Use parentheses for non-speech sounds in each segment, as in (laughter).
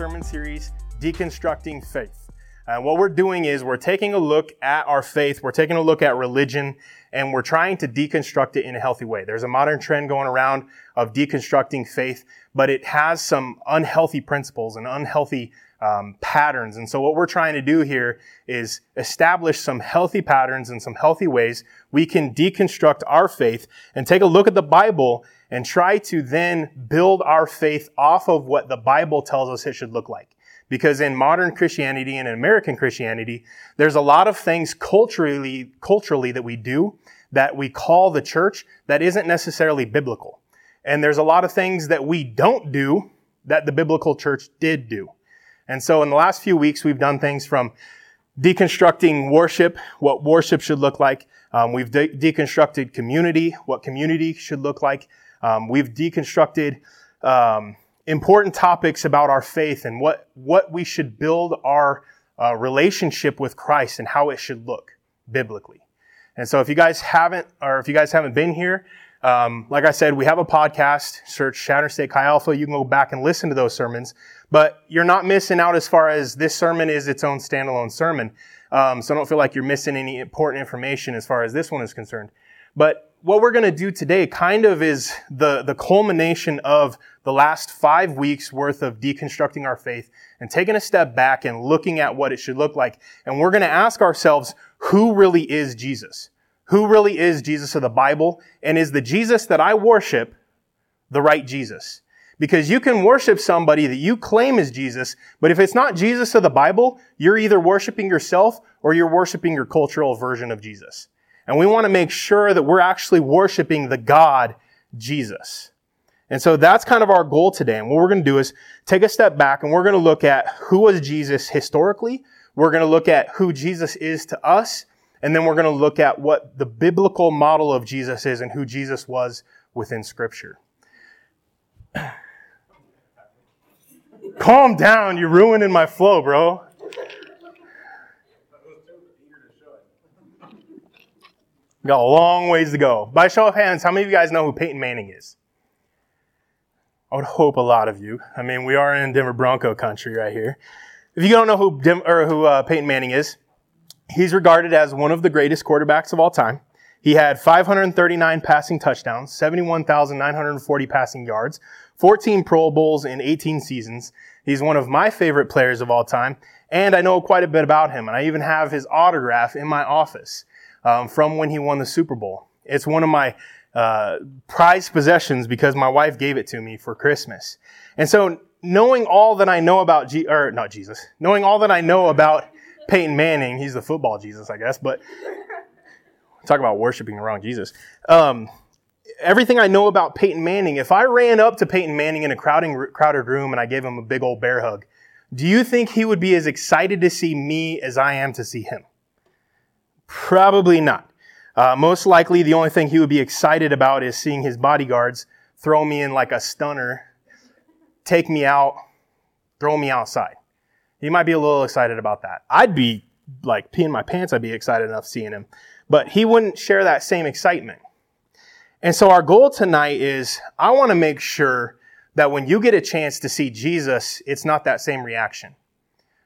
sermon series, Deconstructing Faith. And what we're doing is we're taking a look at our faith, we're taking a look at religion, and we're trying to deconstruct it in a healthy way. There's a modern trend going around of deconstructing faith, but it has some unhealthy principles and unhealthy um, patterns. And so what we're trying to do here is establish some healthy patterns and some healthy ways we can deconstruct our faith and take a look at the Bible and try to then build our faith off of what the Bible tells us it should look like. Because in modern Christianity and in American Christianity, there's a lot of things culturally, culturally that we do that we call the church that isn't necessarily biblical. And there's a lot of things that we don't do that the biblical church did do. And so in the last few weeks, we've done things from deconstructing worship, what worship should look like. Um, we've de- deconstructed community, what community should look like. Um, we've deconstructed um, important topics about our faith and what what we should build our uh, relationship with Christ and how it should look biblically. And so, if you guys haven't, or if you guys haven't been here, um, like I said, we have a podcast. Search Chadron State Chi Alpha. You can go back and listen to those sermons. But you're not missing out as far as this sermon is its own standalone sermon. Um, so don't feel like you're missing any important information as far as this one is concerned. But what we're going to do today kind of is the, the culmination of the last five weeks worth of deconstructing our faith and taking a step back and looking at what it should look like. And we're going to ask ourselves, who really is Jesus? Who really is Jesus of the Bible? And is the Jesus that I worship the right Jesus? Because you can worship somebody that you claim is Jesus, but if it's not Jesus of the Bible, you're either worshiping yourself or you're worshiping your cultural version of Jesus. And we want to make sure that we're actually worshiping the God, Jesus. And so that's kind of our goal today. And what we're going to do is take a step back and we're going to look at who was Jesus historically. We're going to look at who Jesus is to us. And then we're going to look at what the biblical model of Jesus is and who Jesus was within scripture. (sighs) Calm down. You're ruining my flow, bro. Got a long ways to go. By show of hands, how many of you guys know who Peyton Manning is? I would hope a lot of you. I mean, we are in Denver Bronco country right here. If you don't know who or who uh, Peyton Manning is, he's regarded as one of the greatest quarterbacks of all time. He had 539 passing touchdowns, 71,940 passing yards, 14 Pro Bowls in 18 seasons. He's one of my favorite players of all time, and I know quite a bit about him, and I even have his autograph in my office um, from when he won the Super Bowl. It's one of my uh, prized possessions because my wife gave it to me for Christmas. And so, knowing all that I know about, G- or not Jesus, knowing all that I know about Peyton Manning, he's the football Jesus, I guess, but (laughs) talk about worshiping the wrong Jesus. Um, everything I know about Peyton Manning, if I ran up to Peyton Manning in a crowding, crowded room and I gave him a big old bear hug, do you think he would be as excited to see me as I am to see him? Probably not. Uh, most likely, the only thing he would be excited about is seeing his bodyguards throw me in like a stunner, take me out, throw me outside. He might be a little excited about that. I'd be like peeing my pants. I'd be excited enough seeing him, but he wouldn't share that same excitement. And so our goal tonight is I want to make sure that when you get a chance to see Jesus, it's not that same reaction.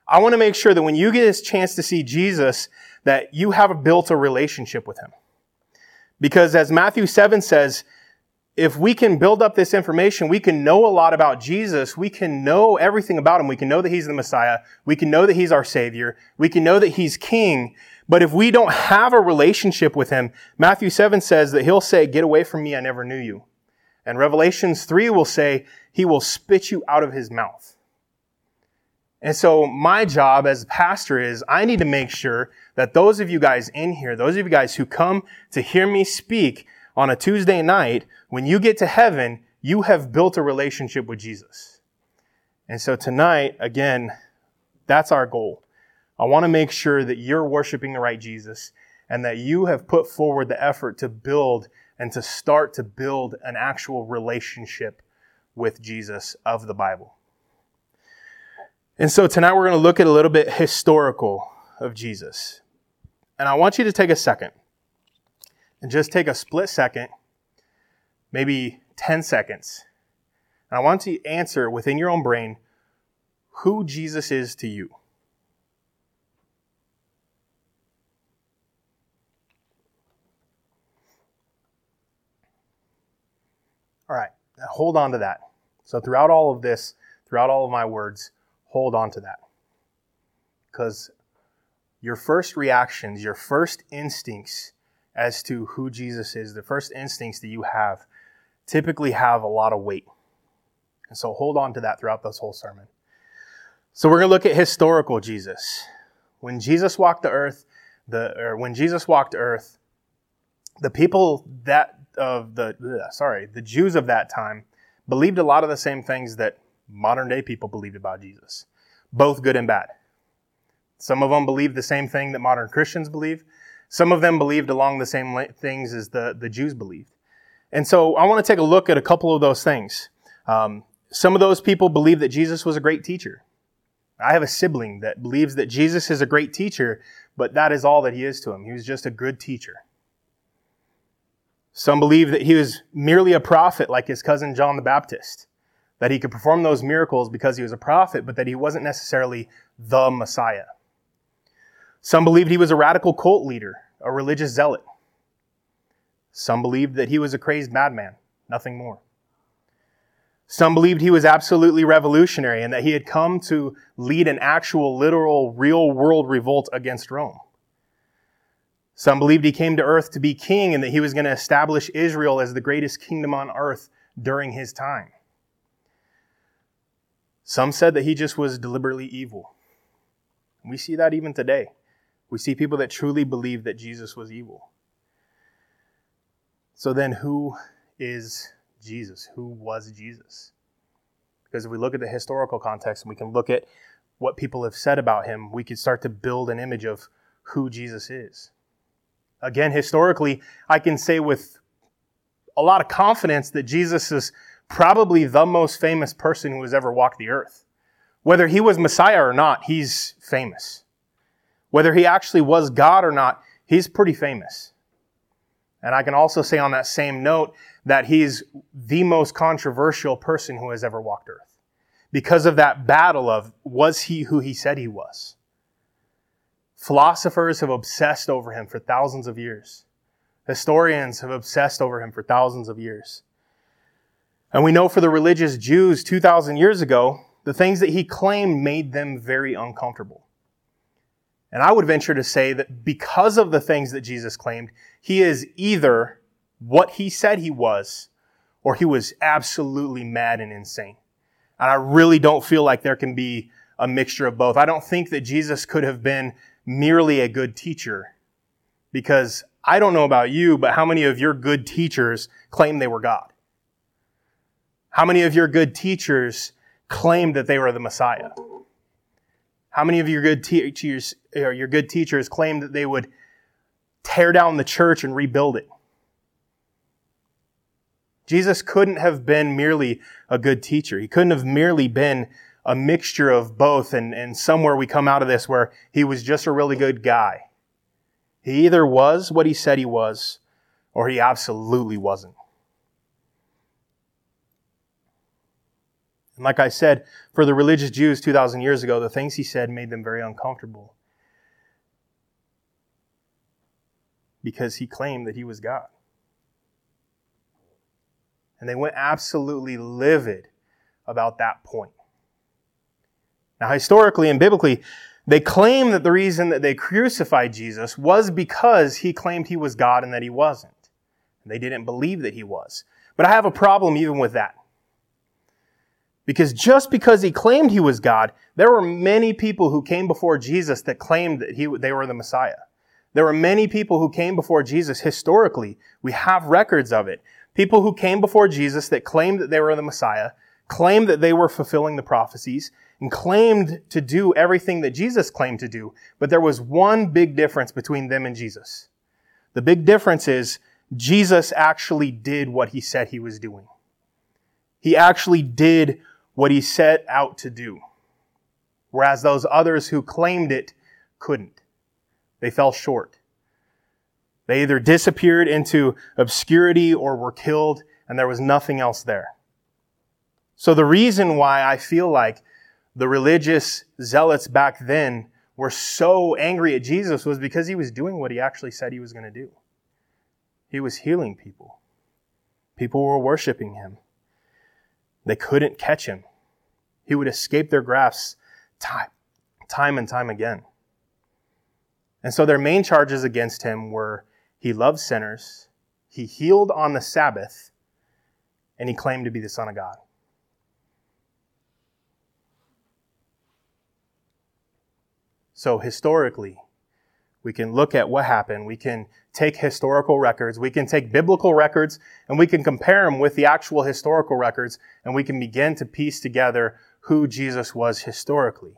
I want to make sure that when you get a chance to see Jesus, that you have built a relationship with him. Because as Matthew 7 says, if we can build up this information, we can know a lot about Jesus. We can know everything about him. We can know that he's the Messiah. We can know that he's our Savior. We can know that he's King. But if we don't have a relationship with him, Matthew 7 says that he'll say, get away from me, I never knew you. And Revelations 3 will say, he will spit you out of his mouth. And so my job as a pastor is I need to make sure that those of you guys in here, those of you guys who come to hear me speak on a Tuesday night, when you get to heaven, you have built a relationship with Jesus. And so tonight, again, that's our goal. I want to make sure that you're worshiping the right Jesus and that you have put forward the effort to build and to start to build an actual relationship with Jesus of the Bible. And so tonight we're going to look at a little bit historical of Jesus. And I want you to take a second and just take a split second, maybe 10 seconds. And I want you to answer within your own brain who Jesus is to you. All right, now hold on to that. So, throughout all of this, throughout all of my words, hold on to that. Because your first reactions, your first instincts as to who Jesus is, the first instincts that you have, typically have a lot of weight. And so hold on to that throughout this whole sermon. So we're going to look at historical Jesus. When Jesus walked the earth, the or when Jesus walked earth, the people that of the sorry, the Jews of that time believed a lot of the same things that modern day people believed about Jesus, both good and bad. Some of them believed the same thing that modern Christians believe. Some of them believed along the same things as the, the Jews believed. And so I want to take a look at a couple of those things. Um, some of those people believe that Jesus was a great teacher. I have a sibling that believes that Jesus is a great teacher, but that is all that he is to him. He was just a good teacher. Some believe that he was merely a prophet like his cousin John the Baptist, that he could perform those miracles because he was a prophet, but that he wasn't necessarily the Messiah. Some believed he was a radical cult leader, a religious zealot. Some believed that he was a crazed madman, nothing more. Some believed he was absolutely revolutionary and that he had come to lead an actual, literal, real world revolt against Rome. Some believed he came to earth to be king and that he was going to establish Israel as the greatest kingdom on earth during his time. Some said that he just was deliberately evil. We see that even today. We see people that truly believe that Jesus was evil. So then, who is Jesus? Who was Jesus? Because if we look at the historical context and we can look at what people have said about him, we can start to build an image of who Jesus is. Again, historically, I can say with a lot of confidence that Jesus is probably the most famous person who has ever walked the earth. Whether he was Messiah or not, he's famous. Whether he actually was God or not, he's pretty famous. And I can also say on that same note that he's the most controversial person who has ever walked earth. Because of that battle of, was he who he said he was? Philosophers have obsessed over him for thousands of years. Historians have obsessed over him for thousands of years. And we know for the religious Jews 2,000 years ago, the things that he claimed made them very uncomfortable. And I would venture to say that because of the things that Jesus claimed, he is either what he said he was, or he was absolutely mad and insane. And I really don't feel like there can be a mixture of both. I don't think that Jesus could have been merely a good teacher because I don't know about you, but how many of your good teachers claim they were God? How many of your good teachers claimed that they were the Messiah? How many of your good teachers, or your good teachers claim that they would tear down the church and rebuild it? Jesus couldn't have been merely a good teacher. He couldn't have merely been a mixture of both and, and somewhere we come out of this where he was just a really good guy. He either was what he said he was or he absolutely wasn't. And like I said, for the religious Jews 2,000 years ago, the things he said made them very uncomfortable. Because he claimed that he was God. And they went absolutely livid about that point. Now, historically and biblically, they claim that the reason that they crucified Jesus was because he claimed he was God and that he wasn't. They didn't believe that he was. But I have a problem even with that. Because just because he claimed he was God, there were many people who came before Jesus that claimed that he, they were the Messiah. There were many people who came before Jesus historically. We have records of it. People who came before Jesus that claimed that they were the Messiah, claimed that they were fulfilling the prophecies, and claimed to do everything that Jesus claimed to do. But there was one big difference between them and Jesus. The big difference is Jesus actually did what he said he was doing. He actually did what he set out to do. Whereas those others who claimed it couldn't. They fell short. They either disappeared into obscurity or were killed, and there was nothing else there. So the reason why I feel like the religious zealots back then were so angry at Jesus was because he was doing what he actually said he was going to do. He was healing people. People were worshiping him. They couldn't catch him. He would escape their grasp time, time and time again. And so their main charges against him were he loved sinners, he healed on the Sabbath, and he claimed to be the Son of God. So historically, we can look at what happened. We can take historical records. We can take biblical records and we can compare them with the actual historical records and we can begin to piece together who Jesus was historically.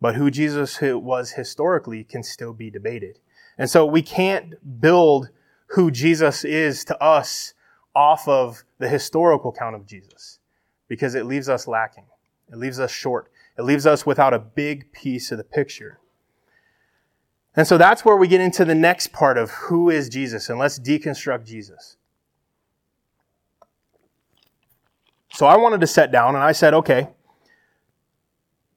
But who Jesus was historically can still be debated. And so we can't build who Jesus is to us off of the historical count of Jesus because it leaves us lacking. It leaves us short. It leaves us without a big piece of the picture. And so that's where we get into the next part of who is Jesus, and let's deconstruct Jesus. So I wanted to sit down and I said, okay,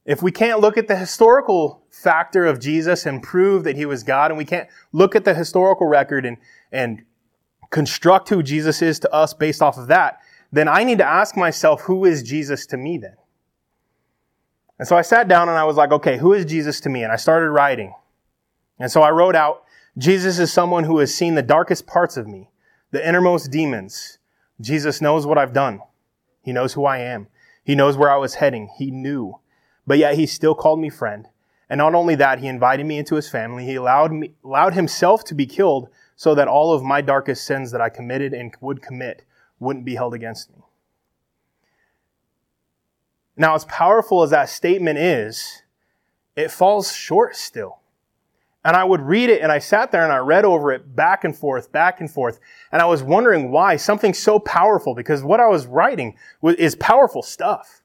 if we can't look at the historical factor of Jesus and prove that he was God, and we can't look at the historical record and, and construct who Jesus is to us based off of that, then I need to ask myself, who is Jesus to me then? And so I sat down and I was like, okay, who is Jesus to me? And I started writing. And so I wrote out, Jesus is someone who has seen the darkest parts of me, the innermost demons. Jesus knows what I've done. He knows who I am. He knows where I was heading. He knew. But yet he still called me friend. And not only that, he invited me into his family. He allowed me, allowed himself to be killed so that all of my darkest sins that I committed and would commit wouldn't be held against me. Now, as powerful as that statement is, it falls short still. And I would read it and I sat there and I read over it back and forth, back and forth. And I was wondering why something so powerful, because what I was writing is powerful stuff.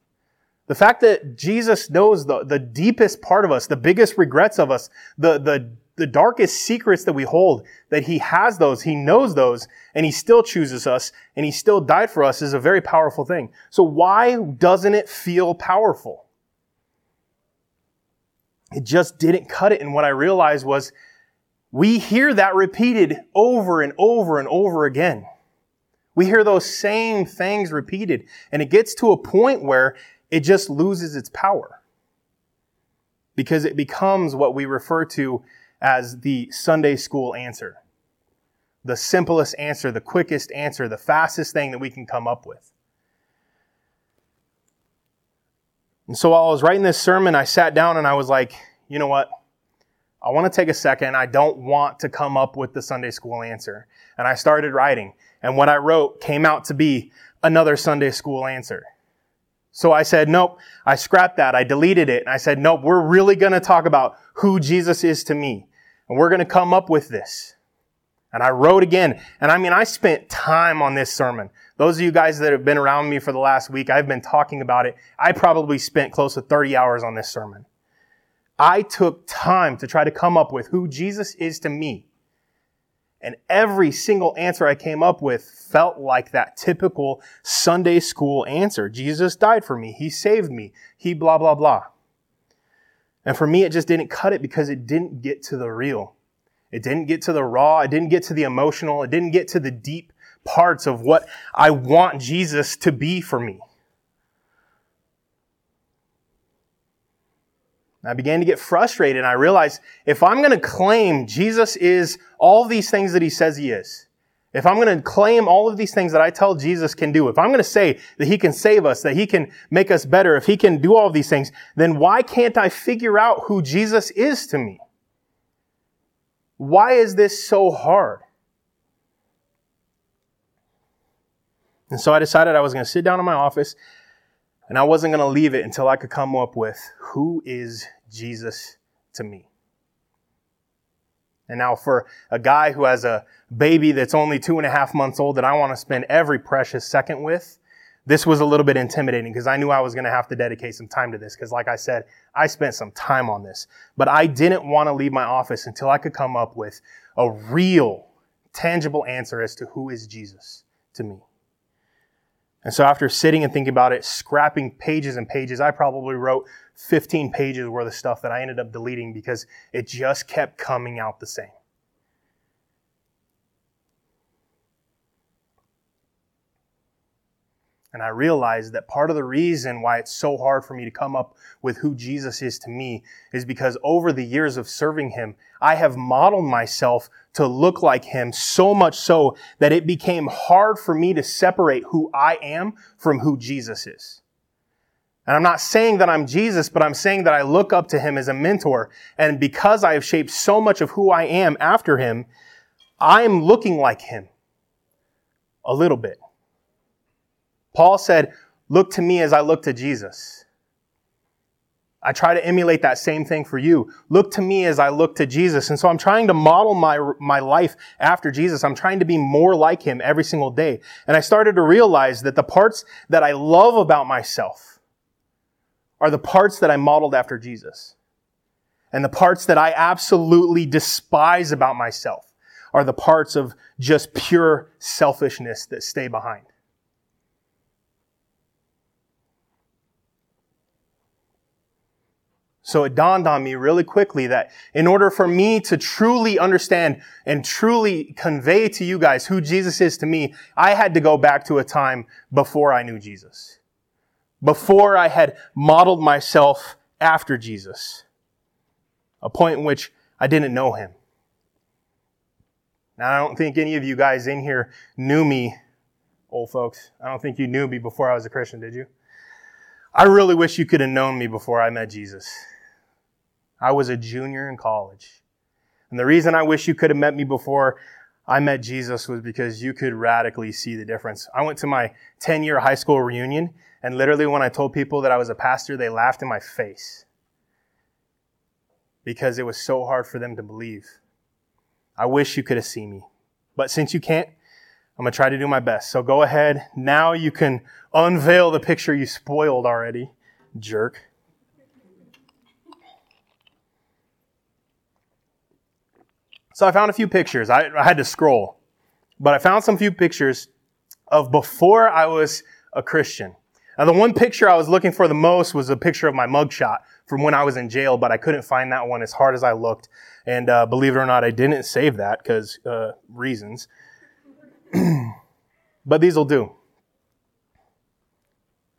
The fact that Jesus knows the, the deepest part of us, the biggest regrets of us, the, the, the darkest secrets that we hold, that he has those, he knows those, and he still chooses us, and he still died for us is a very powerful thing. So why doesn't it feel powerful? It just didn't cut it. And what I realized was we hear that repeated over and over and over again. We hear those same things repeated, and it gets to a point where it just loses its power because it becomes what we refer to as the Sunday school answer. The simplest answer, the quickest answer, the fastest thing that we can come up with. And so while I was writing this sermon, I sat down and I was like, you know what? I want to take a second. I don't want to come up with the Sunday school answer. And I started writing. And what I wrote came out to be another Sunday school answer. So I said, nope, I scrapped that. I deleted it. And I said, nope, we're really going to talk about who Jesus is to me. And we're going to come up with this. And I wrote again. And I mean, I spent time on this sermon. Those of you guys that have been around me for the last week, I've been talking about it. I probably spent close to 30 hours on this sermon. I took time to try to come up with who Jesus is to me. And every single answer I came up with felt like that typical Sunday school answer. Jesus died for me. He saved me. He blah, blah, blah. And for me, it just didn't cut it because it didn't get to the real. It didn't get to the raw. It didn't get to the emotional. It didn't get to the deep parts of what I want Jesus to be for me. I began to get frustrated and I realized if I'm going to claim Jesus is all these things that he says he is, if I'm going to claim all of these things that I tell Jesus can do, if I'm going to say that he can save us, that he can make us better, if he can do all these things, then why can't I figure out who Jesus is to me? Why is this so hard? And so I decided I was going to sit down in my office and I wasn't going to leave it until I could come up with who is Jesus to me. And now for a guy who has a baby that's only two and a half months old that I want to spend every precious second with, this was a little bit intimidating because I knew I was going to have to dedicate some time to this because like I said, I spent some time on this. But I didn't want to leave my office until I could come up with a real, tangible answer as to who is Jesus to me. And so after sitting and thinking about it, scrapping pages and pages, I probably wrote 15 pages worth of stuff that I ended up deleting because it just kept coming out the same. And I realized that part of the reason why it's so hard for me to come up with who Jesus is to me is because over the years of serving Him, I have modeled myself to look like Him so much so that it became hard for me to separate who I am from who Jesus is. And I'm not saying that I'm Jesus, but I'm saying that I look up to Him as a mentor. And because I have shaped so much of who I am after Him, I'm looking like Him a little bit. Paul said, Look to me as I look to Jesus. I try to emulate that same thing for you. Look to me as I look to Jesus. And so I'm trying to model my, my life after Jesus. I'm trying to be more like him every single day. And I started to realize that the parts that I love about myself are the parts that I modeled after Jesus. And the parts that I absolutely despise about myself are the parts of just pure selfishness that stay behind. So it dawned on me really quickly that in order for me to truly understand and truly convey to you guys who Jesus is to me, I had to go back to a time before I knew Jesus. Before I had modeled myself after Jesus. A point in which I didn't know him. Now, I don't think any of you guys in here knew me, old folks. I don't think you knew me before I was a Christian, did you? I really wish you could have known me before I met Jesus. I was a junior in college. And the reason I wish you could have met me before I met Jesus was because you could radically see the difference. I went to my 10 year high school reunion, and literally when I told people that I was a pastor, they laughed in my face because it was so hard for them to believe. I wish you could have seen me. But since you can't, I'm going to try to do my best. So go ahead. Now you can unveil the picture you spoiled already, jerk. So I found a few pictures. I, I had to scroll, but I found some few pictures of before I was a Christian. Now, the one picture I was looking for the most was a picture of my mugshot from when I was in jail, but I couldn't find that one as hard as I looked. And uh, believe it or not, I didn't save that because uh, reasons. (clears throat) but these will do.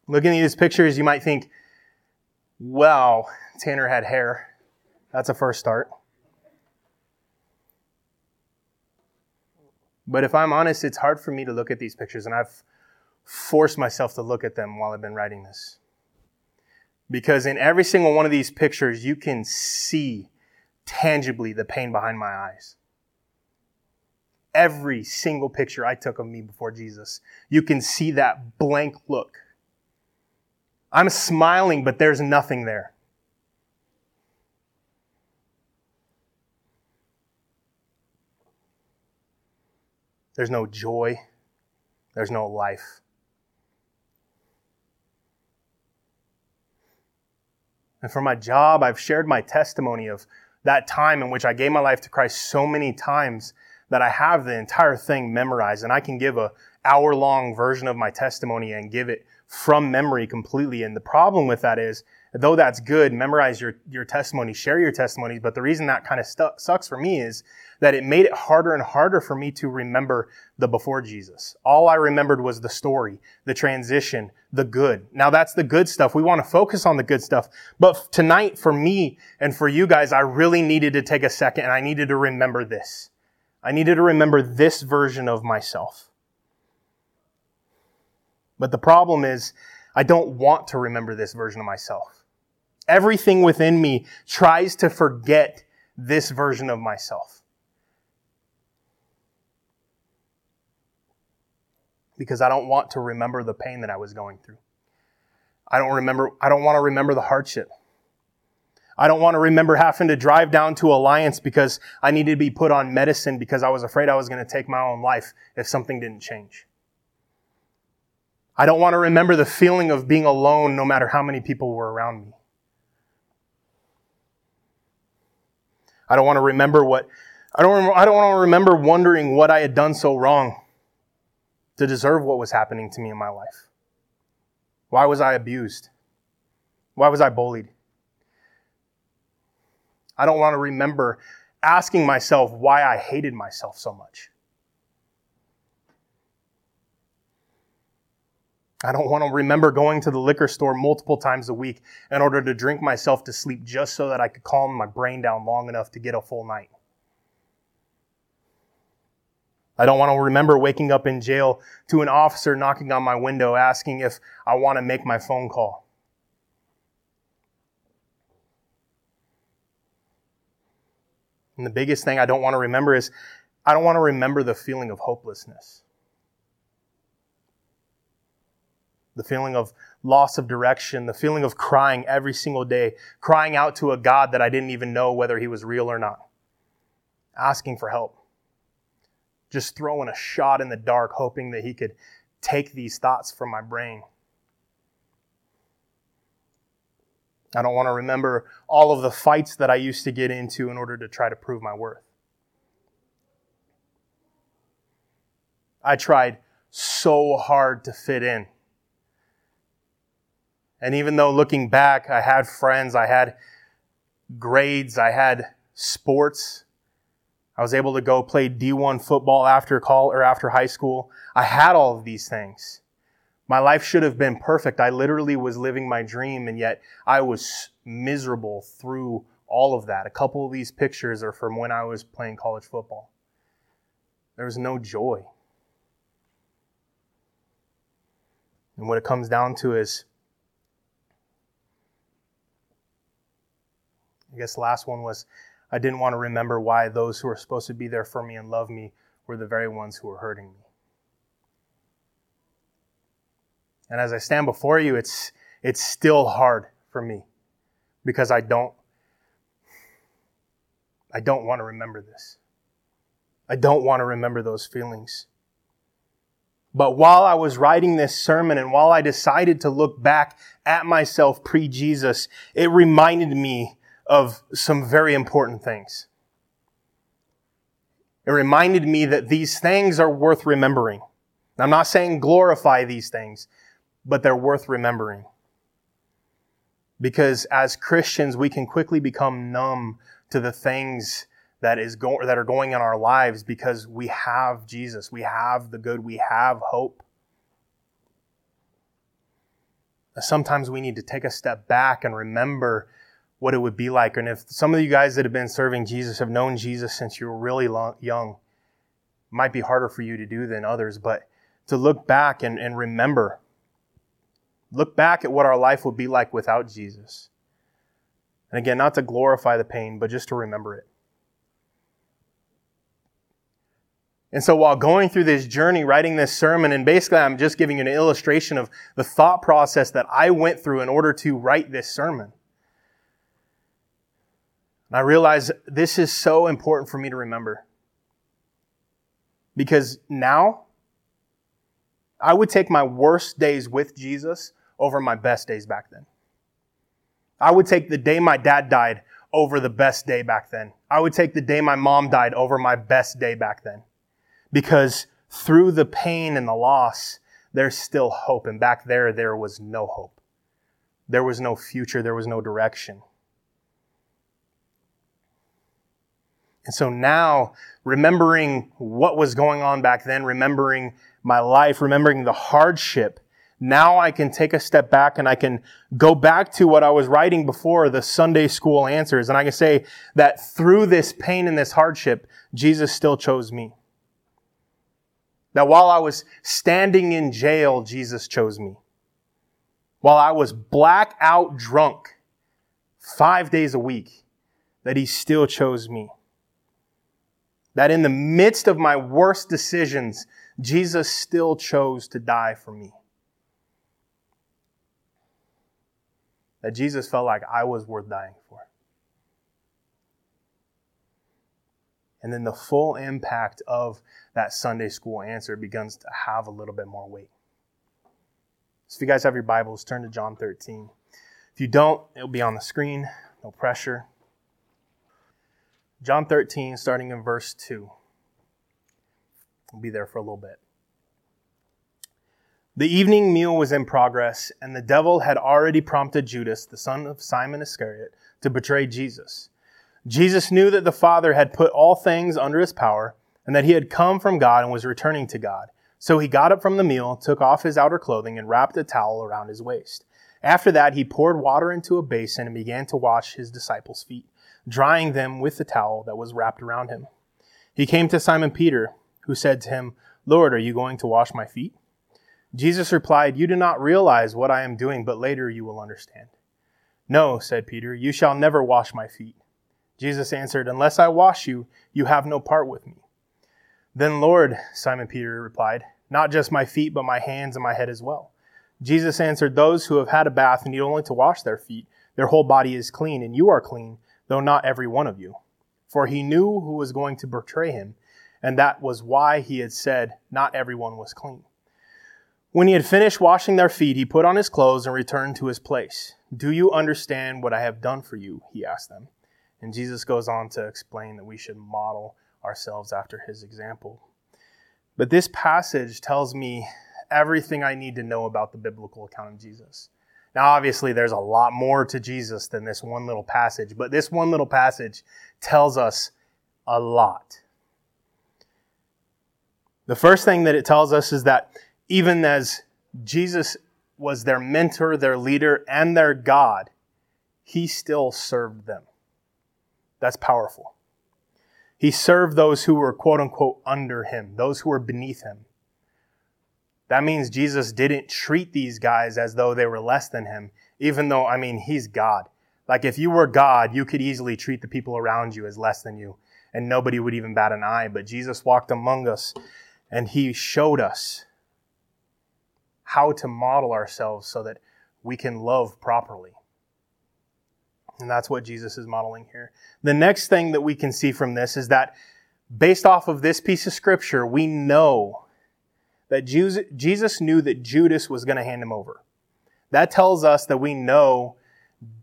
Looking at these pictures, you might think, wow, Tanner had hair. That's a first start. But if I'm honest, it's hard for me to look at these pictures, and I've forced myself to look at them while I've been writing this. Because in every single one of these pictures, you can see tangibly the pain behind my eyes. Every single picture I took of me before Jesus, you can see that blank look. I'm smiling, but there's nothing there. There's no joy. There's no life. And for my job, I've shared my testimony of that time in which I gave my life to Christ so many times that I have the entire thing memorized and I can give a hour long version of my testimony and give it from memory completely. And the problem with that is, though that's good, memorize your, your testimony, share your testimony. But the reason that kind of stu- sucks for me is that it made it harder and harder for me to remember the before Jesus. All I remembered was the story, the transition, the good. Now that's the good stuff. We want to focus on the good stuff. But tonight, for me and for you guys, I really needed to take a second and I needed to remember this. I needed to remember this version of myself. But the problem is, I don't want to remember this version of myself. Everything within me tries to forget this version of myself. Because I don't want to remember the pain that I was going through. I don't remember, I don't want to remember the hardship. I don't want to remember having to drive down to Alliance because I needed to be put on medicine because I was afraid I was going to take my own life if something didn't change. I don't want to remember the feeling of being alone no matter how many people were around me. I don't want to remember what, I don't, I don't want to remember wondering what I had done so wrong to deserve what was happening to me in my life. Why was I abused? Why was I bullied? I don't want to remember asking myself why I hated myself so much. I don't want to remember going to the liquor store multiple times a week in order to drink myself to sleep just so that I could calm my brain down long enough to get a full night. I don't want to remember waking up in jail to an officer knocking on my window asking if I want to make my phone call. And the biggest thing I don't want to remember is I don't want to remember the feeling of hopelessness. The feeling of loss of direction, the feeling of crying every single day, crying out to a God that I didn't even know whether he was real or not, asking for help. Just throwing a shot in the dark, hoping that he could take these thoughts from my brain. I don't want to remember all of the fights that I used to get into in order to try to prove my worth. I tried so hard to fit in. And even though looking back, I had friends, I had grades, I had sports, I was able to go play D1 football after call or after high school. I had all of these things. My life should have been perfect. I literally was living my dream, and yet I was miserable through all of that. A couple of these pictures are from when I was playing college football. There was no joy. And what it comes down to is I guess the last one was I didn't want to remember why those who were supposed to be there for me and love me were the very ones who were hurting me. And as I stand before you, it's, it's still hard for me because I don't, I don't want to remember this. I don't want to remember those feelings. But while I was writing this sermon and while I decided to look back at myself pre-Jesus, it reminded me of some very important things. It reminded me that these things are worth remembering. I'm not saying glorify these things, but they're worth remembering. Because as Christians, we can quickly become numb to the things that is going that are going in our lives because we have Jesus, we have the good, we have hope. Sometimes we need to take a step back and remember what it would be like. And if some of you guys that have been serving Jesus have known Jesus since you were really long, young, might be harder for you to do than others, but to look back and, and remember Look back at what our life would be like without Jesus. And again, not to glorify the pain, but just to remember it. And so while going through this journey, writing this sermon, and basically I'm just giving you an illustration of the thought process that I went through in order to write this sermon. And I realize this is so important for me to remember. Because now, I would take my worst days with Jesus over my best days back then. I would take the day my dad died over the best day back then. I would take the day my mom died over my best day back then. Because through the pain and the loss, there's still hope. And back there, there was no hope. There was no future. There was no direction. And so now, remembering what was going on back then, remembering my life, remembering the hardship now I can take a step back and I can go back to what I was writing before, the Sunday school answers. And I can say that through this pain and this hardship, Jesus still chose me. That while I was standing in jail, Jesus chose me. While I was blackout drunk five days a week, that he still chose me. That in the midst of my worst decisions, Jesus still chose to die for me. that Jesus felt like I was worth dying for. And then the full impact of that Sunday school answer begins to have a little bit more weight. So if you guys have your Bibles, turn to John 13. If you don't, it'll be on the screen, no pressure. John 13, starting in verse 2. We'll be there for a little bit. The evening meal was in progress, and the devil had already prompted Judas, the son of Simon Iscariot, to betray Jesus. Jesus knew that the Father had put all things under his power, and that he had come from God and was returning to God. So he got up from the meal, took off his outer clothing, and wrapped a towel around his waist. After that, he poured water into a basin and began to wash his disciples' feet, drying them with the towel that was wrapped around him. He came to Simon Peter, who said to him, Lord, are you going to wash my feet? Jesus replied, You do not realize what I am doing, but later you will understand. No, said Peter, you shall never wash my feet. Jesus answered, Unless I wash you, you have no part with me. Then, Lord, Simon Peter replied, Not just my feet, but my hands and my head as well. Jesus answered, Those who have had a bath need only to wash their feet. Their whole body is clean, and you are clean, though not every one of you. For he knew who was going to betray him, and that was why he had said, Not everyone was clean. When he had finished washing their feet, he put on his clothes and returned to his place. Do you understand what I have done for you? He asked them. And Jesus goes on to explain that we should model ourselves after his example. But this passage tells me everything I need to know about the biblical account of Jesus. Now, obviously, there's a lot more to Jesus than this one little passage, but this one little passage tells us a lot. The first thing that it tells us is that even as Jesus was their mentor, their leader, and their God, he still served them. That's powerful. He served those who were quote unquote under him, those who were beneath him. That means Jesus didn't treat these guys as though they were less than him, even though, I mean, he's God. Like if you were God, you could easily treat the people around you as less than you, and nobody would even bat an eye. But Jesus walked among us and he showed us how to model ourselves so that we can love properly. And that's what Jesus is modeling here. The next thing that we can see from this is that based off of this piece of scripture, we know that Jesus knew that Judas was going to hand him over. That tells us that we know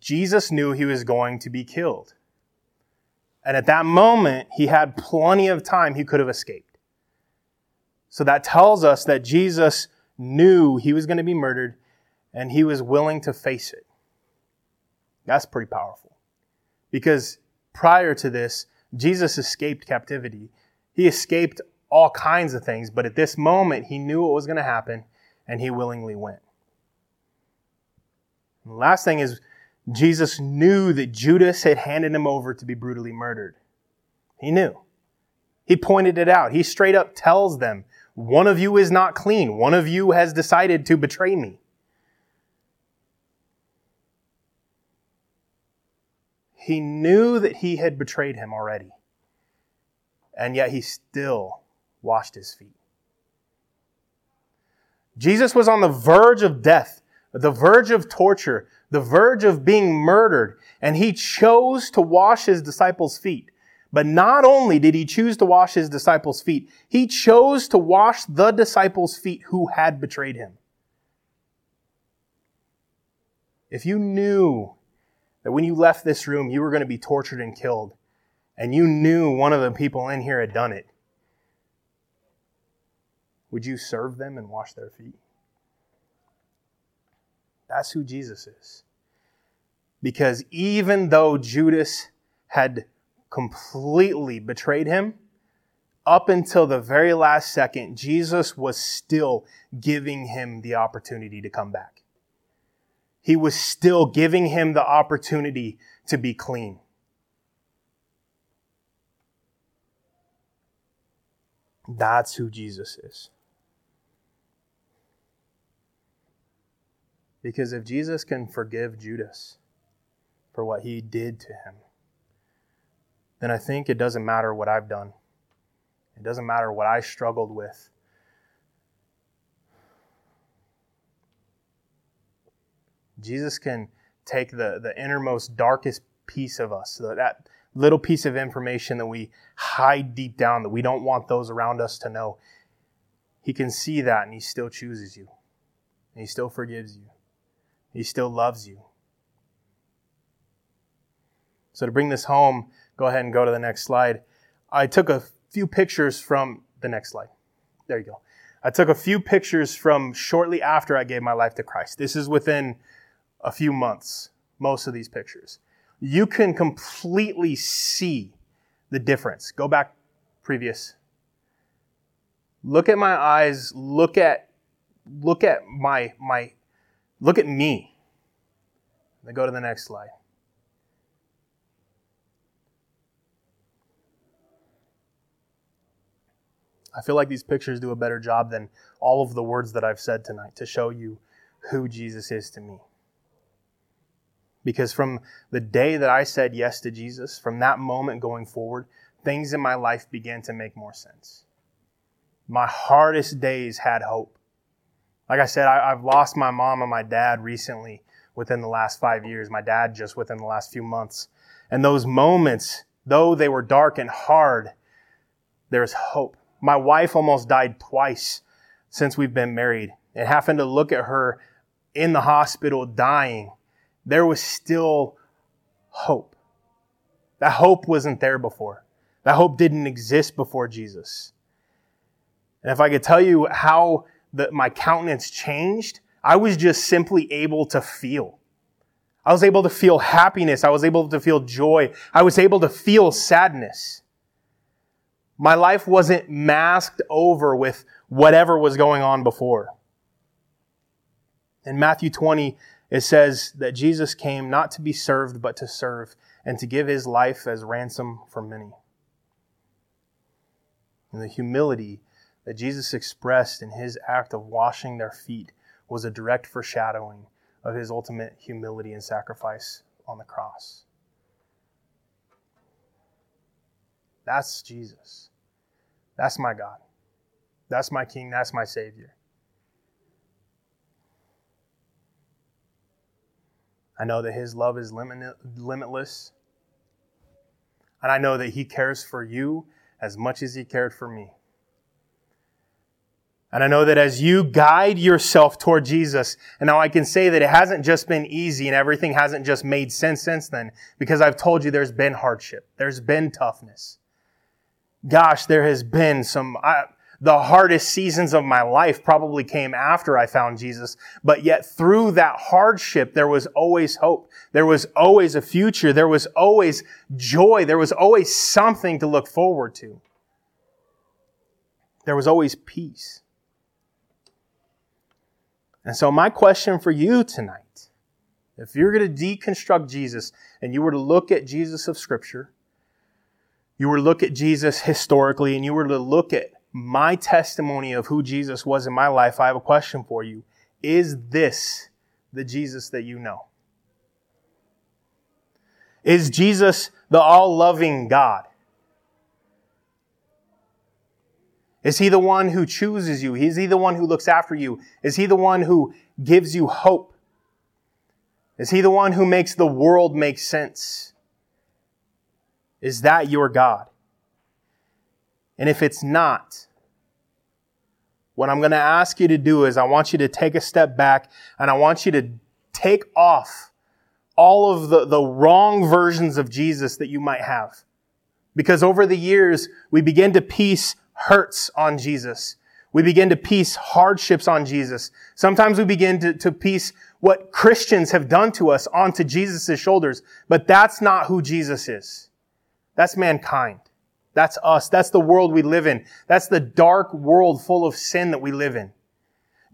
Jesus knew he was going to be killed. And at that moment, he had plenty of time he could have escaped. So that tells us that Jesus knew he was going to be murdered and he was willing to face it. That's pretty powerful. Because prior to this, Jesus escaped captivity. He escaped all kinds of things, but at this moment, he knew what was going to happen and he willingly went. And the last thing is, Jesus knew that Judas had handed him over to be brutally murdered. He knew. He pointed it out. He straight up tells them, One of you is not clean. One of you has decided to betray me. He knew that he had betrayed him already. And yet he still washed his feet. Jesus was on the verge of death, the verge of torture, the verge of being murdered, and he chose to wash his disciples' feet. But not only did he choose to wash his disciples' feet, he chose to wash the disciples' feet who had betrayed him. If you knew that when you left this room, you were going to be tortured and killed, and you knew one of the people in here had done it, would you serve them and wash their feet? That's who Jesus is. Because even though Judas had completely betrayed him, up until the very last second, Jesus was still giving him the opportunity to come back he was still giving him the opportunity to be clean. That's who Jesus is. Because if Jesus can forgive Judas for what he did to him, then I think it doesn't matter what I've done. It doesn't matter what I struggled with. Jesus can take the, the innermost, darkest piece of us, that little piece of information that we hide deep down, that we don't want those around us to know. He can see that and he still chooses you. And he still forgives you. He still loves you. So, to bring this home, go ahead and go to the next slide. I took a few pictures from the next slide. There you go. I took a few pictures from shortly after I gave my life to Christ. This is within a few months, most of these pictures. You can completely see the difference. Go back previous. Look at my eyes, look at look at my my look at me. Then go to the next slide. I feel like these pictures do a better job than all of the words that I've said tonight to show you who Jesus is to me. Because from the day that I said yes to Jesus, from that moment going forward, things in my life began to make more sense. My hardest days had hope. Like I said, I, have lost my mom and my dad recently within the last five years, my dad just within the last few months. And those moments, though they were dark and hard, there's hope. My wife almost died twice since we've been married. And having to look at her in the hospital dying, there was still hope. That hope wasn't there before. That hope didn't exist before Jesus. And if I could tell you how the, my countenance changed, I was just simply able to feel. I was able to feel happiness. I was able to feel joy. I was able to feel sadness. My life wasn't masked over with whatever was going on before. In Matthew 20, it says that Jesus came not to be served, but to serve, and to give his life as ransom for many. And the humility that Jesus expressed in his act of washing their feet was a direct foreshadowing of his ultimate humility and sacrifice on the cross. That's Jesus. That's my God. That's my King. That's my Savior. I know that His love is limitless. And I know that He cares for you as much as He cared for me. And I know that as you guide yourself toward Jesus, and now I can say that it hasn't just been easy and everything hasn't just made sense since then, because I've told you there's been hardship. There's been toughness. Gosh, there has been some, I, the hardest seasons of my life probably came after I found Jesus, but yet through that hardship, there was always hope. There was always a future. There was always joy. There was always something to look forward to. There was always peace. And so, my question for you tonight if you're going to deconstruct Jesus and you were to look at Jesus of Scripture, you were to look at Jesus historically, and you were to look at my testimony of who Jesus was in my life, I have a question for you. Is this the Jesus that you know? Is Jesus the all loving God? Is he the one who chooses you? Is he the one who looks after you? Is he the one who gives you hope? Is he the one who makes the world make sense? Is that your God? And if it's not, what I'm going to ask you to do is I want you to take a step back and I want you to take off all of the, the wrong versions of Jesus that you might have. Because over the years, we begin to piece hurts on Jesus. We begin to piece hardships on Jesus. Sometimes we begin to, to piece what Christians have done to us onto Jesus' shoulders, but that's not who Jesus is. That's mankind. That's us. That's the world we live in. That's the dark world full of sin that we live in.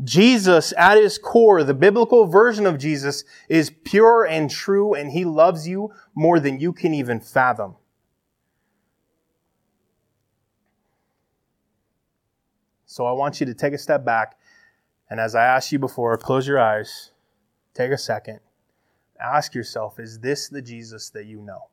Jesus, at his core, the biblical version of Jesus is pure and true, and he loves you more than you can even fathom. So I want you to take a step back. And as I asked you before, close your eyes, take a second, ask yourself, is this the Jesus that you know?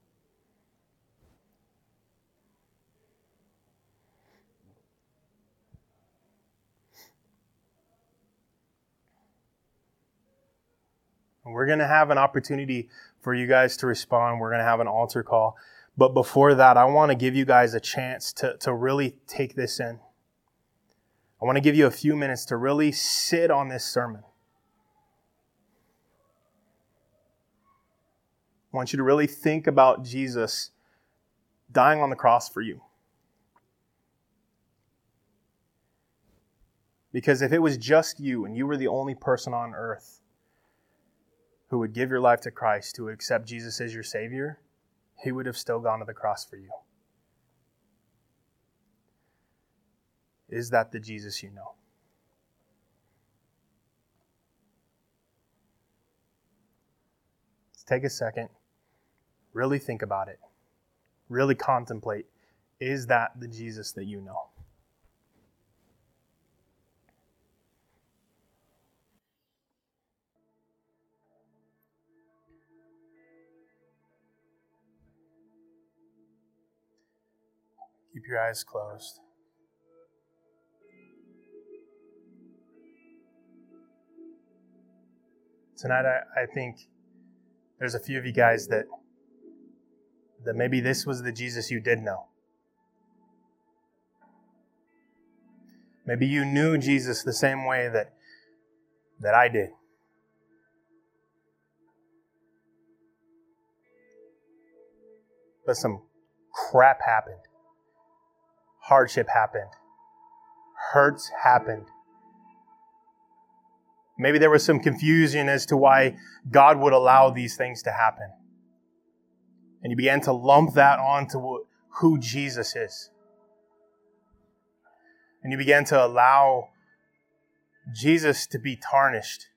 We're going to have an opportunity for you guys to respond. We're going to have an altar call. But before that, I want to give you guys a chance to, to really take this in. I want to give you a few minutes to really sit on this sermon. I want you to really think about Jesus dying on the cross for you. Because if it was just you and you were the only person on earth who would give your life to Christ, who would accept Jesus as your Savior, He would have still gone to the cross for you. Is that the Jesus you know? Let's take a second, really think about it, really contemplate. Is that the Jesus that you know? Keep your eyes closed. Tonight, I, I think there's a few of you guys that that maybe this was the Jesus you did know. Maybe you knew Jesus the same way that that I did. But some crap happened hardship happened, hurts happened. Maybe there was some confusion as to why God would allow these things to happen. And you began to lump that onto who Jesus is. And you began to allow Jesus to be tarnished.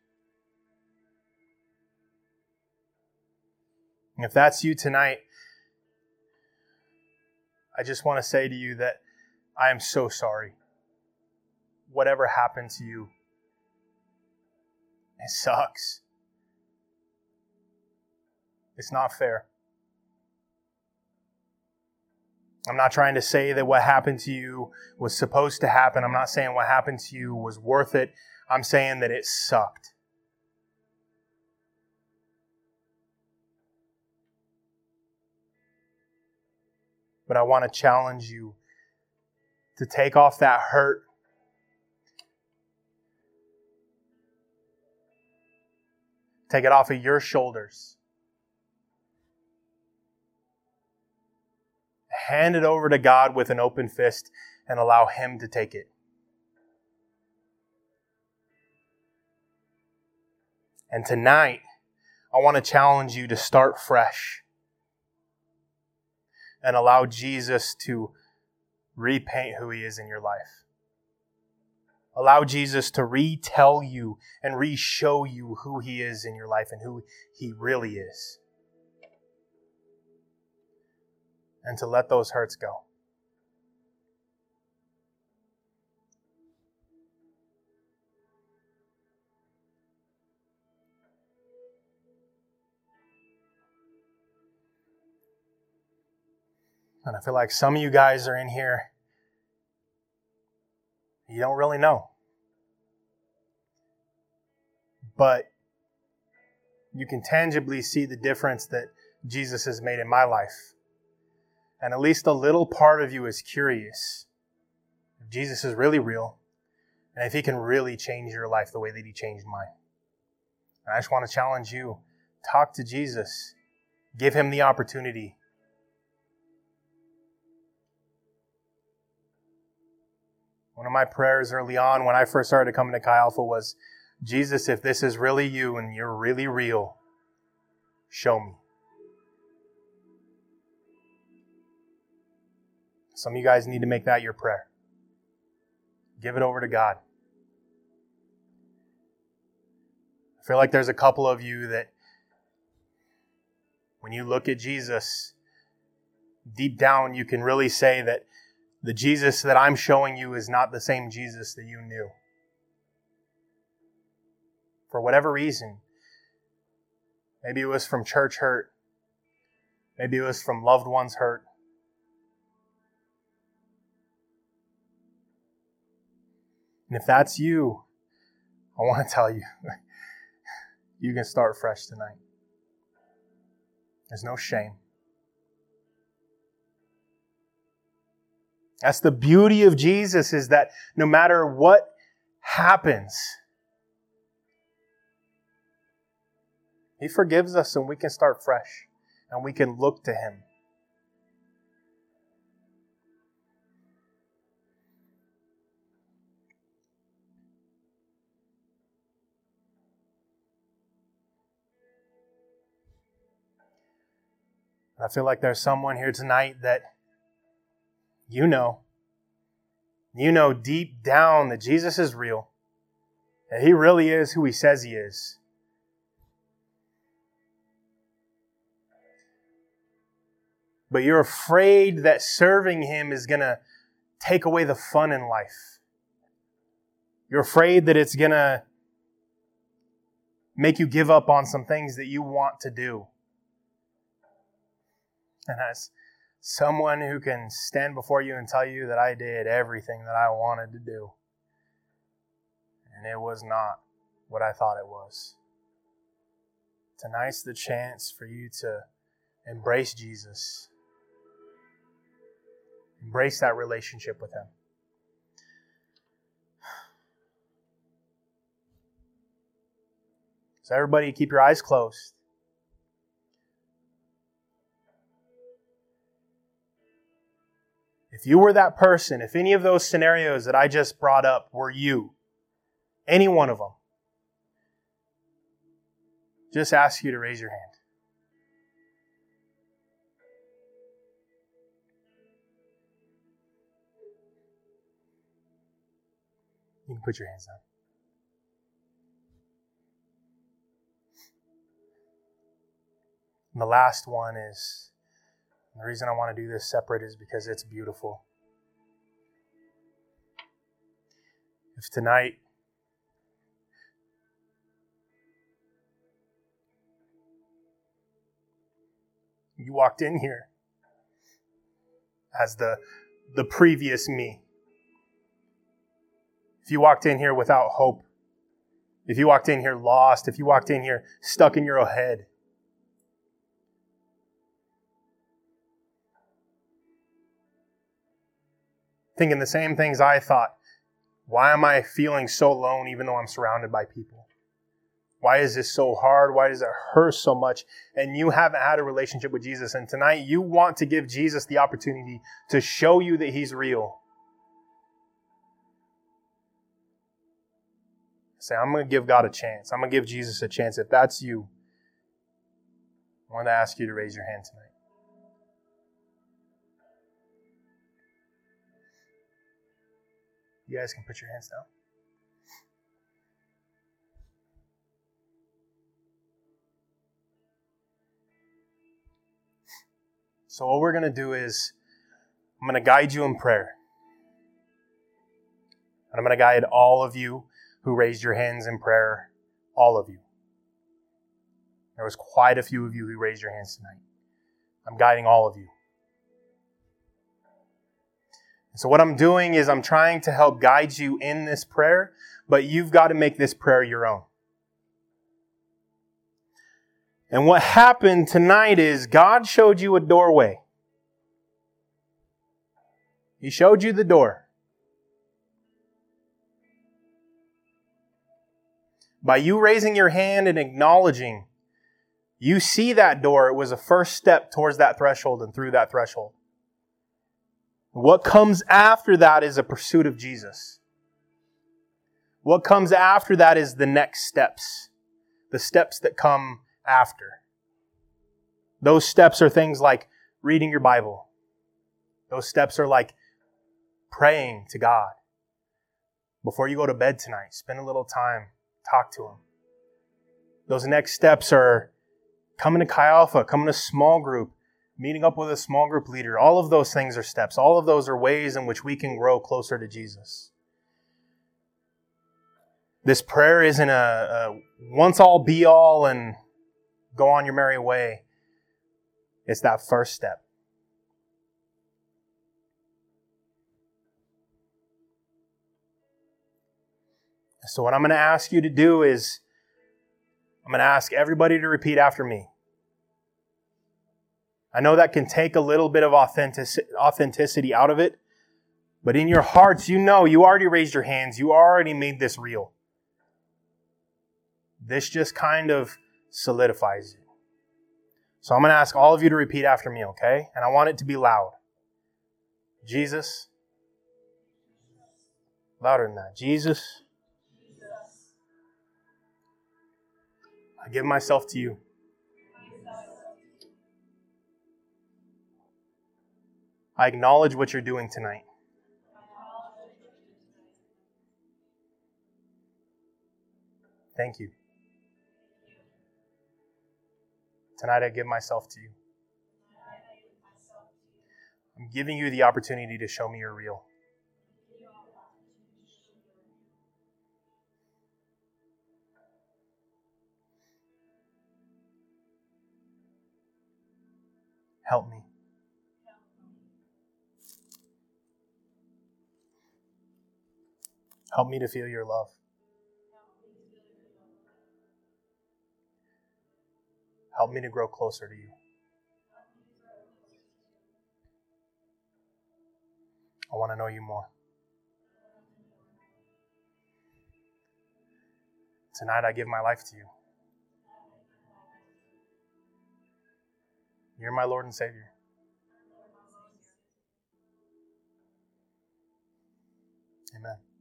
And if that's you tonight, I just want to say to you that I am so sorry. Whatever happened to you, it sucks. It's not fair. I'm not trying to say that what happened to you was supposed to happen. I'm not saying what happened to you was worth it. I'm saying that it sucked. But I want to challenge you to take off that hurt. Take it off of your shoulders. Hand it over to God with an open fist and allow Him to take it. And tonight, I want to challenge you to start fresh and allow Jesus to repaint who he is in your life. Allow Jesus to retell you and re-show you who he is in your life and who he really is. And to let those hurts go. And I feel like some of you guys are in here, you don't really know. But you can tangibly see the difference that Jesus has made in my life. And at least a little part of you is curious if Jesus is really real and if he can really change your life the way that he changed mine. And I just want to challenge you talk to Jesus, give him the opportunity One of my prayers early on when I first started coming to Chi Alpha was, Jesus, if this is really you and you're really real, show me. Some of you guys need to make that your prayer. Give it over to God. I feel like there's a couple of you that when you look at Jesus, deep down you can really say that the Jesus that I'm showing you is not the same Jesus that you knew. For whatever reason, maybe it was from church hurt, maybe it was from loved ones hurt. And if that's you, I want to tell you, (laughs) you can start fresh tonight. There's no shame. That's the beauty of Jesus is that no matter what happens, He forgives us and we can start fresh and we can look to Him. I feel like there's someone here tonight that you know, you know deep down that Jesus is real, that He really is who He says He is. But you're afraid that serving Him is going to take away the fun in life. You're afraid that it's going to make you give up on some things that you want to do. And as someone who can stand before you and tell you that I did everything that I wanted to do, and it was not what I thought it was. Tonight's the chance for you to embrace Jesus, embrace that relationship with Him. So, everybody, keep your eyes closed. If you were that person, if any of those scenarios that I just brought up were you, any one of them, just ask you to raise your hand. You can put your hands down. And the last one is the reason I want to do this separate is because it's beautiful. If tonight you walked in here as the the previous me. If you walked in here without hope, if you walked in here lost, if you walked in here stuck in your head, thinking the same things I thought. Why am I feeling so alone even though I'm surrounded by people? Why is this so hard? Why does it hurt so much? And you haven't had a relationship with Jesus. And tonight you want to give Jesus the opportunity to show you that he's real. Say, I'm going to give God a chance. I'm going to give Jesus a chance. If that's you, I want to ask you to raise your hand tonight. You guys can put your hands down. So, what we're going to do is, I'm going to guide you in prayer. And I'm going to guide all of you who raised your hands in prayer, all of you. There was quite a few of you who raised your hands tonight. I'm guiding all of you. So what I'm doing is I'm trying to help guide you in this prayer, but you've got to make this prayer your own. And what happened tonight is God showed you a doorway. He showed you the door. By you raising your hand and acknowledging, you see that door. It was a first step towards that threshold and through that threshold. What comes after that is a pursuit of Jesus. What comes after that is the next steps, the steps that come after. Those steps are things like reading your Bible. Those steps are like praying to God. Before you go to bed tonight, spend a little time, talk to Him. Those next steps are coming to Chi Alpha, coming to small group, meeting up with a small group leader. All of those things are steps. All of those are ways in which we can grow closer to Jesus. This prayer isn't a, a once all be all and go on your merry way. It's that first step. So, what I'm going to ask you to do is, I'm going to ask everybody to repeat after me. I know that can take a little bit of authenticity out of it, but in your hearts, you know you already raised your hands. You already made this real. This just kind of solidifies it. So I'm going to ask all of you to repeat after me, okay? And I want it to be loud. Jesus. Louder than that. Jesus. I give myself to you. I acknowledge what you're doing tonight. Thank you. Tonight I give myself to you. I'm giving you the opportunity to show me you're real. Help me. Help me to feel your love. Help me to grow closer to you. I want to know you more. Tonight I give my life to you. You're my Lord and Savior. Amen.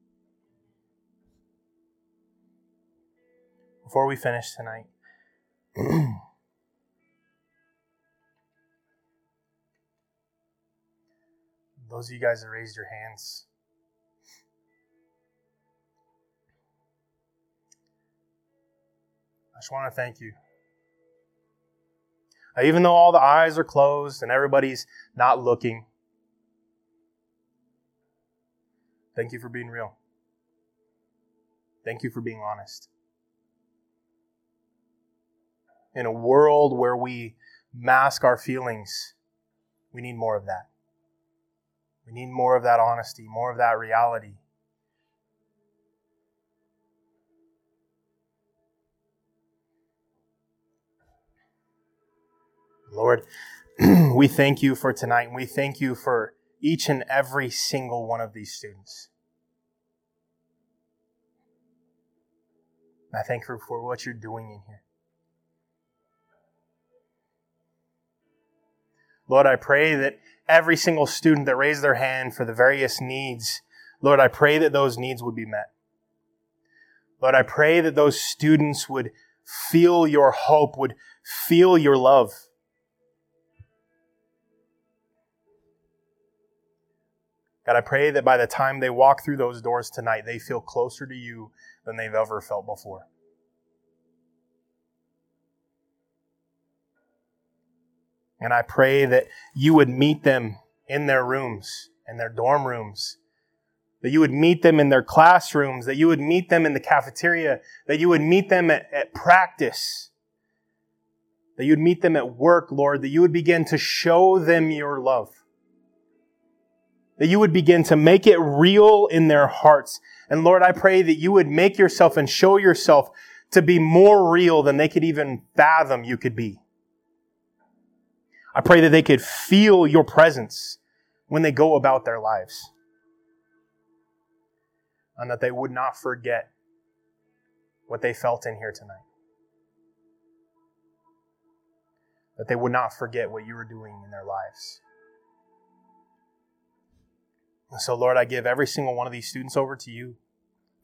Before we finish tonight, (clears throat) those of you guys that raised your hands, I just want to thank you. Even though all the eyes are closed and everybody's not looking, thank you for being real. Thank you for being honest. In a world where we mask our feelings, we need more of that. We need more of that honesty, more of that reality. Lord, (clears throat) we thank you for tonight and we thank you for each and every single one of these students. I thank you for what you're doing in here. Lord, I pray that every single student that raised their hand for the various needs, Lord, I pray that those needs would be met. Lord, I pray that those students would feel your hope, would feel your love. God, I pray that by the time they walk through those doors tonight, they feel closer to you than they've ever felt before. And I pray that you would meet them in their rooms, in their dorm rooms, that you would meet them in their classrooms, that you would meet them in the cafeteria, that you would meet them at, at practice, that you'd meet them at work, Lord, that you would begin to show them your love that you would begin to make it real in their hearts. And Lord, I pray that you would make yourself and show yourself to be more real than they could even fathom you could be. I pray that they could feel your presence when they go about their lives. And that they would not forget what they felt in here tonight. That they would not forget what you were doing in their lives. And So, Lord, I give every single one of these students over to you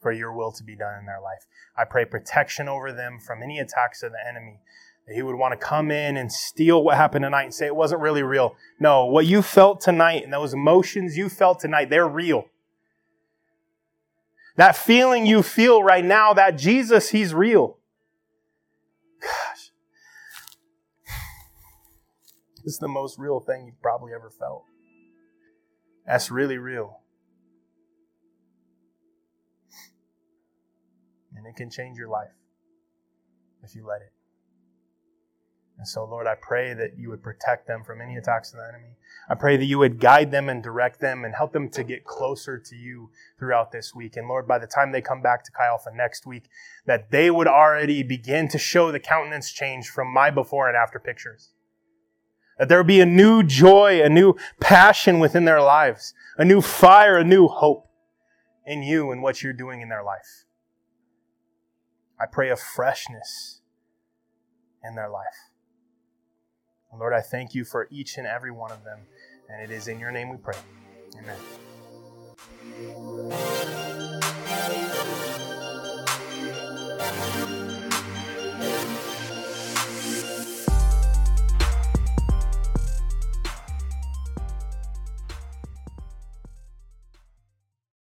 for your will to be done in their life. I pray protection over them from any attacks of the enemy. He would want to come in and steal what happened tonight and say it wasn't really real. No, what you felt tonight and those emotions you felt tonight, they're real. That feeling you feel right now, that Jesus, he's real. Gosh. This is the most real thing you've probably ever felt. That's really real. And it can change your life if you let it. And so, Lord, I pray that you would protect them from any attacks of the enemy. I pray that you would guide them and direct them and help them to get closer to you throughout this week. And Lord, by the time they come back to Chi Alpha next week, that they would already begin to show the countenance change from my before and after pictures. That there would be a new joy, a new passion within their lives, a new fire, a new hope in you and what you're doing in their life. I pray a freshness in their life. Lord, I thank you for each and every one of them. And it is in your name we pray. Amen.